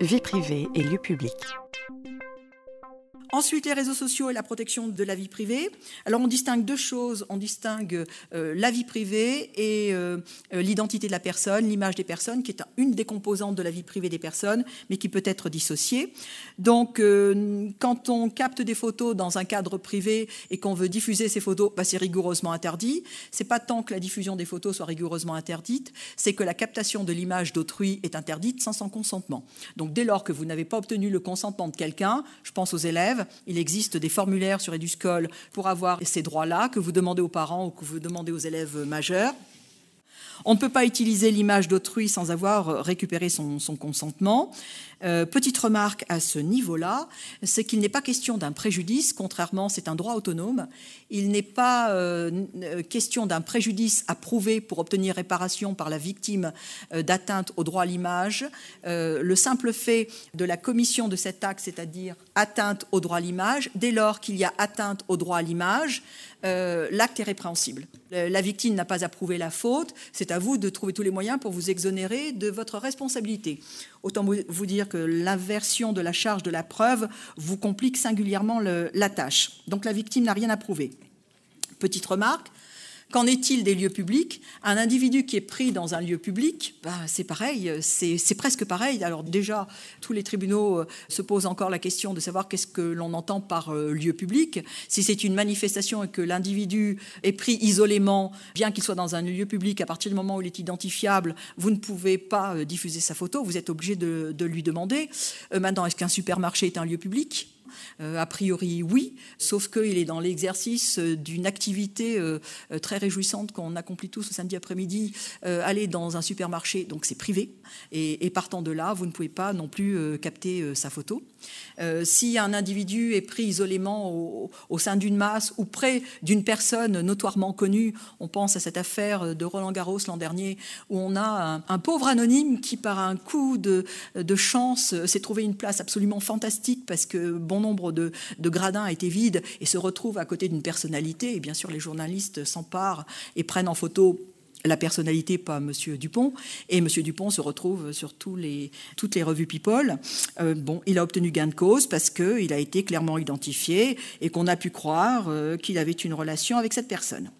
Vie privée et lieux publics. Ensuite, les réseaux sociaux et la protection de la vie privée. Alors, on distingue deux choses. On distingue euh, la vie privée et euh, euh, l'identité de la personne, l'image des personnes, qui est une des composantes de la vie privée des personnes, mais qui peut être dissociée. Donc, quand on capte des photos dans un cadre privé et qu'on veut diffuser ces photos, bah, c'est rigoureusement interdit. C'est pas tant que la diffusion des photos soit rigoureusement interdite, c'est que la captation de l'image d'autrui est interdite sans son consentement. Donc, dès lors que vous n'avez pas obtenu le consentement de quelqu'un, je pense aux élèves, il existe des formulaires sur Eduscol pour avoir ces droits-là que vous demandez aux parents ou que vous demandez aux élèves majeurs. On ne peut pas utiliser l'image d'autrui sans avoir récupéré son, consentement. Euh, petite remarque à ce niveau-là, c'est qu'il n'est pas question d'un préjudice, contrairement, c'est un droit autonome. Il n'est pas euh, question d'un préjudice à prouver pour obtenir réparation par la victime euh, d'atteinte au droit à l'image. le simple fait de la commission de cet acte, c'est-à-dire atteinte au droit à l'image, dès lors qu'il y a atteinte au droit à l'image, l'acte est répréhensible. La victime n'a pas à prouver la faute, c'est à vous de trouver tous les moyens pour vous exonérer de votre responsabilité. Autant vous dire que l'inversion de la charge de la preuve vous complique singulièrement la tâche. Donc la victime n'a rien à prouver. Petite remarque, Qu'en est-il des lieux publics? Un individu qui est pris dans un lieu public, bah, c'est pareil, c'est presque pareil. Alors déjà, tous les tribunaux euh, se posent encore la question de savoir qu'est-ce que l'on entend par euh, lieu public. Si c'est une manifestation et que l'individu est pris isolément, bien qu'il soit dans un lieu public, à partir du moment où il est identifiable, vous ne pouvez pas euh, diffuser sa photo, vous êtes obligé de, lui demander. maintenant, est-ce qu'un supermarché est un lieu public? A priori, oui, sauf qu'il est dans l'exercice euh, d'une activité euh, très réjouissante qu'on accomplit tous ce samedi après-midi, aller dans un supermarché, donc c'est privé, et, partant de là, vous ne pouvez pas non plus capter sa photo. si un individu est pris isolément au, sein d'une masse ou près d'une personne notoirement connue, on pense à cette affaire de Roland Garros l'an dernier, où on a un, pauvre anonyme qui, par un coup de, de chance, s'est trouvé une place absolument fantastique parce que bon nombre de, gradins a été vide et se retrouve à côté d'une personnalité. Et bien sûr, les journalistes s'emparent et prennent en photo la personnalité, pas M. Dupont. Et M. Dupont se retrouve sur les, toutes les revues People. Euh, bon, il a obtenu gain de cause parce qu'il a été clairement identifié et qu'on a pu croire euh, qu'il avait une relation avec cette personne.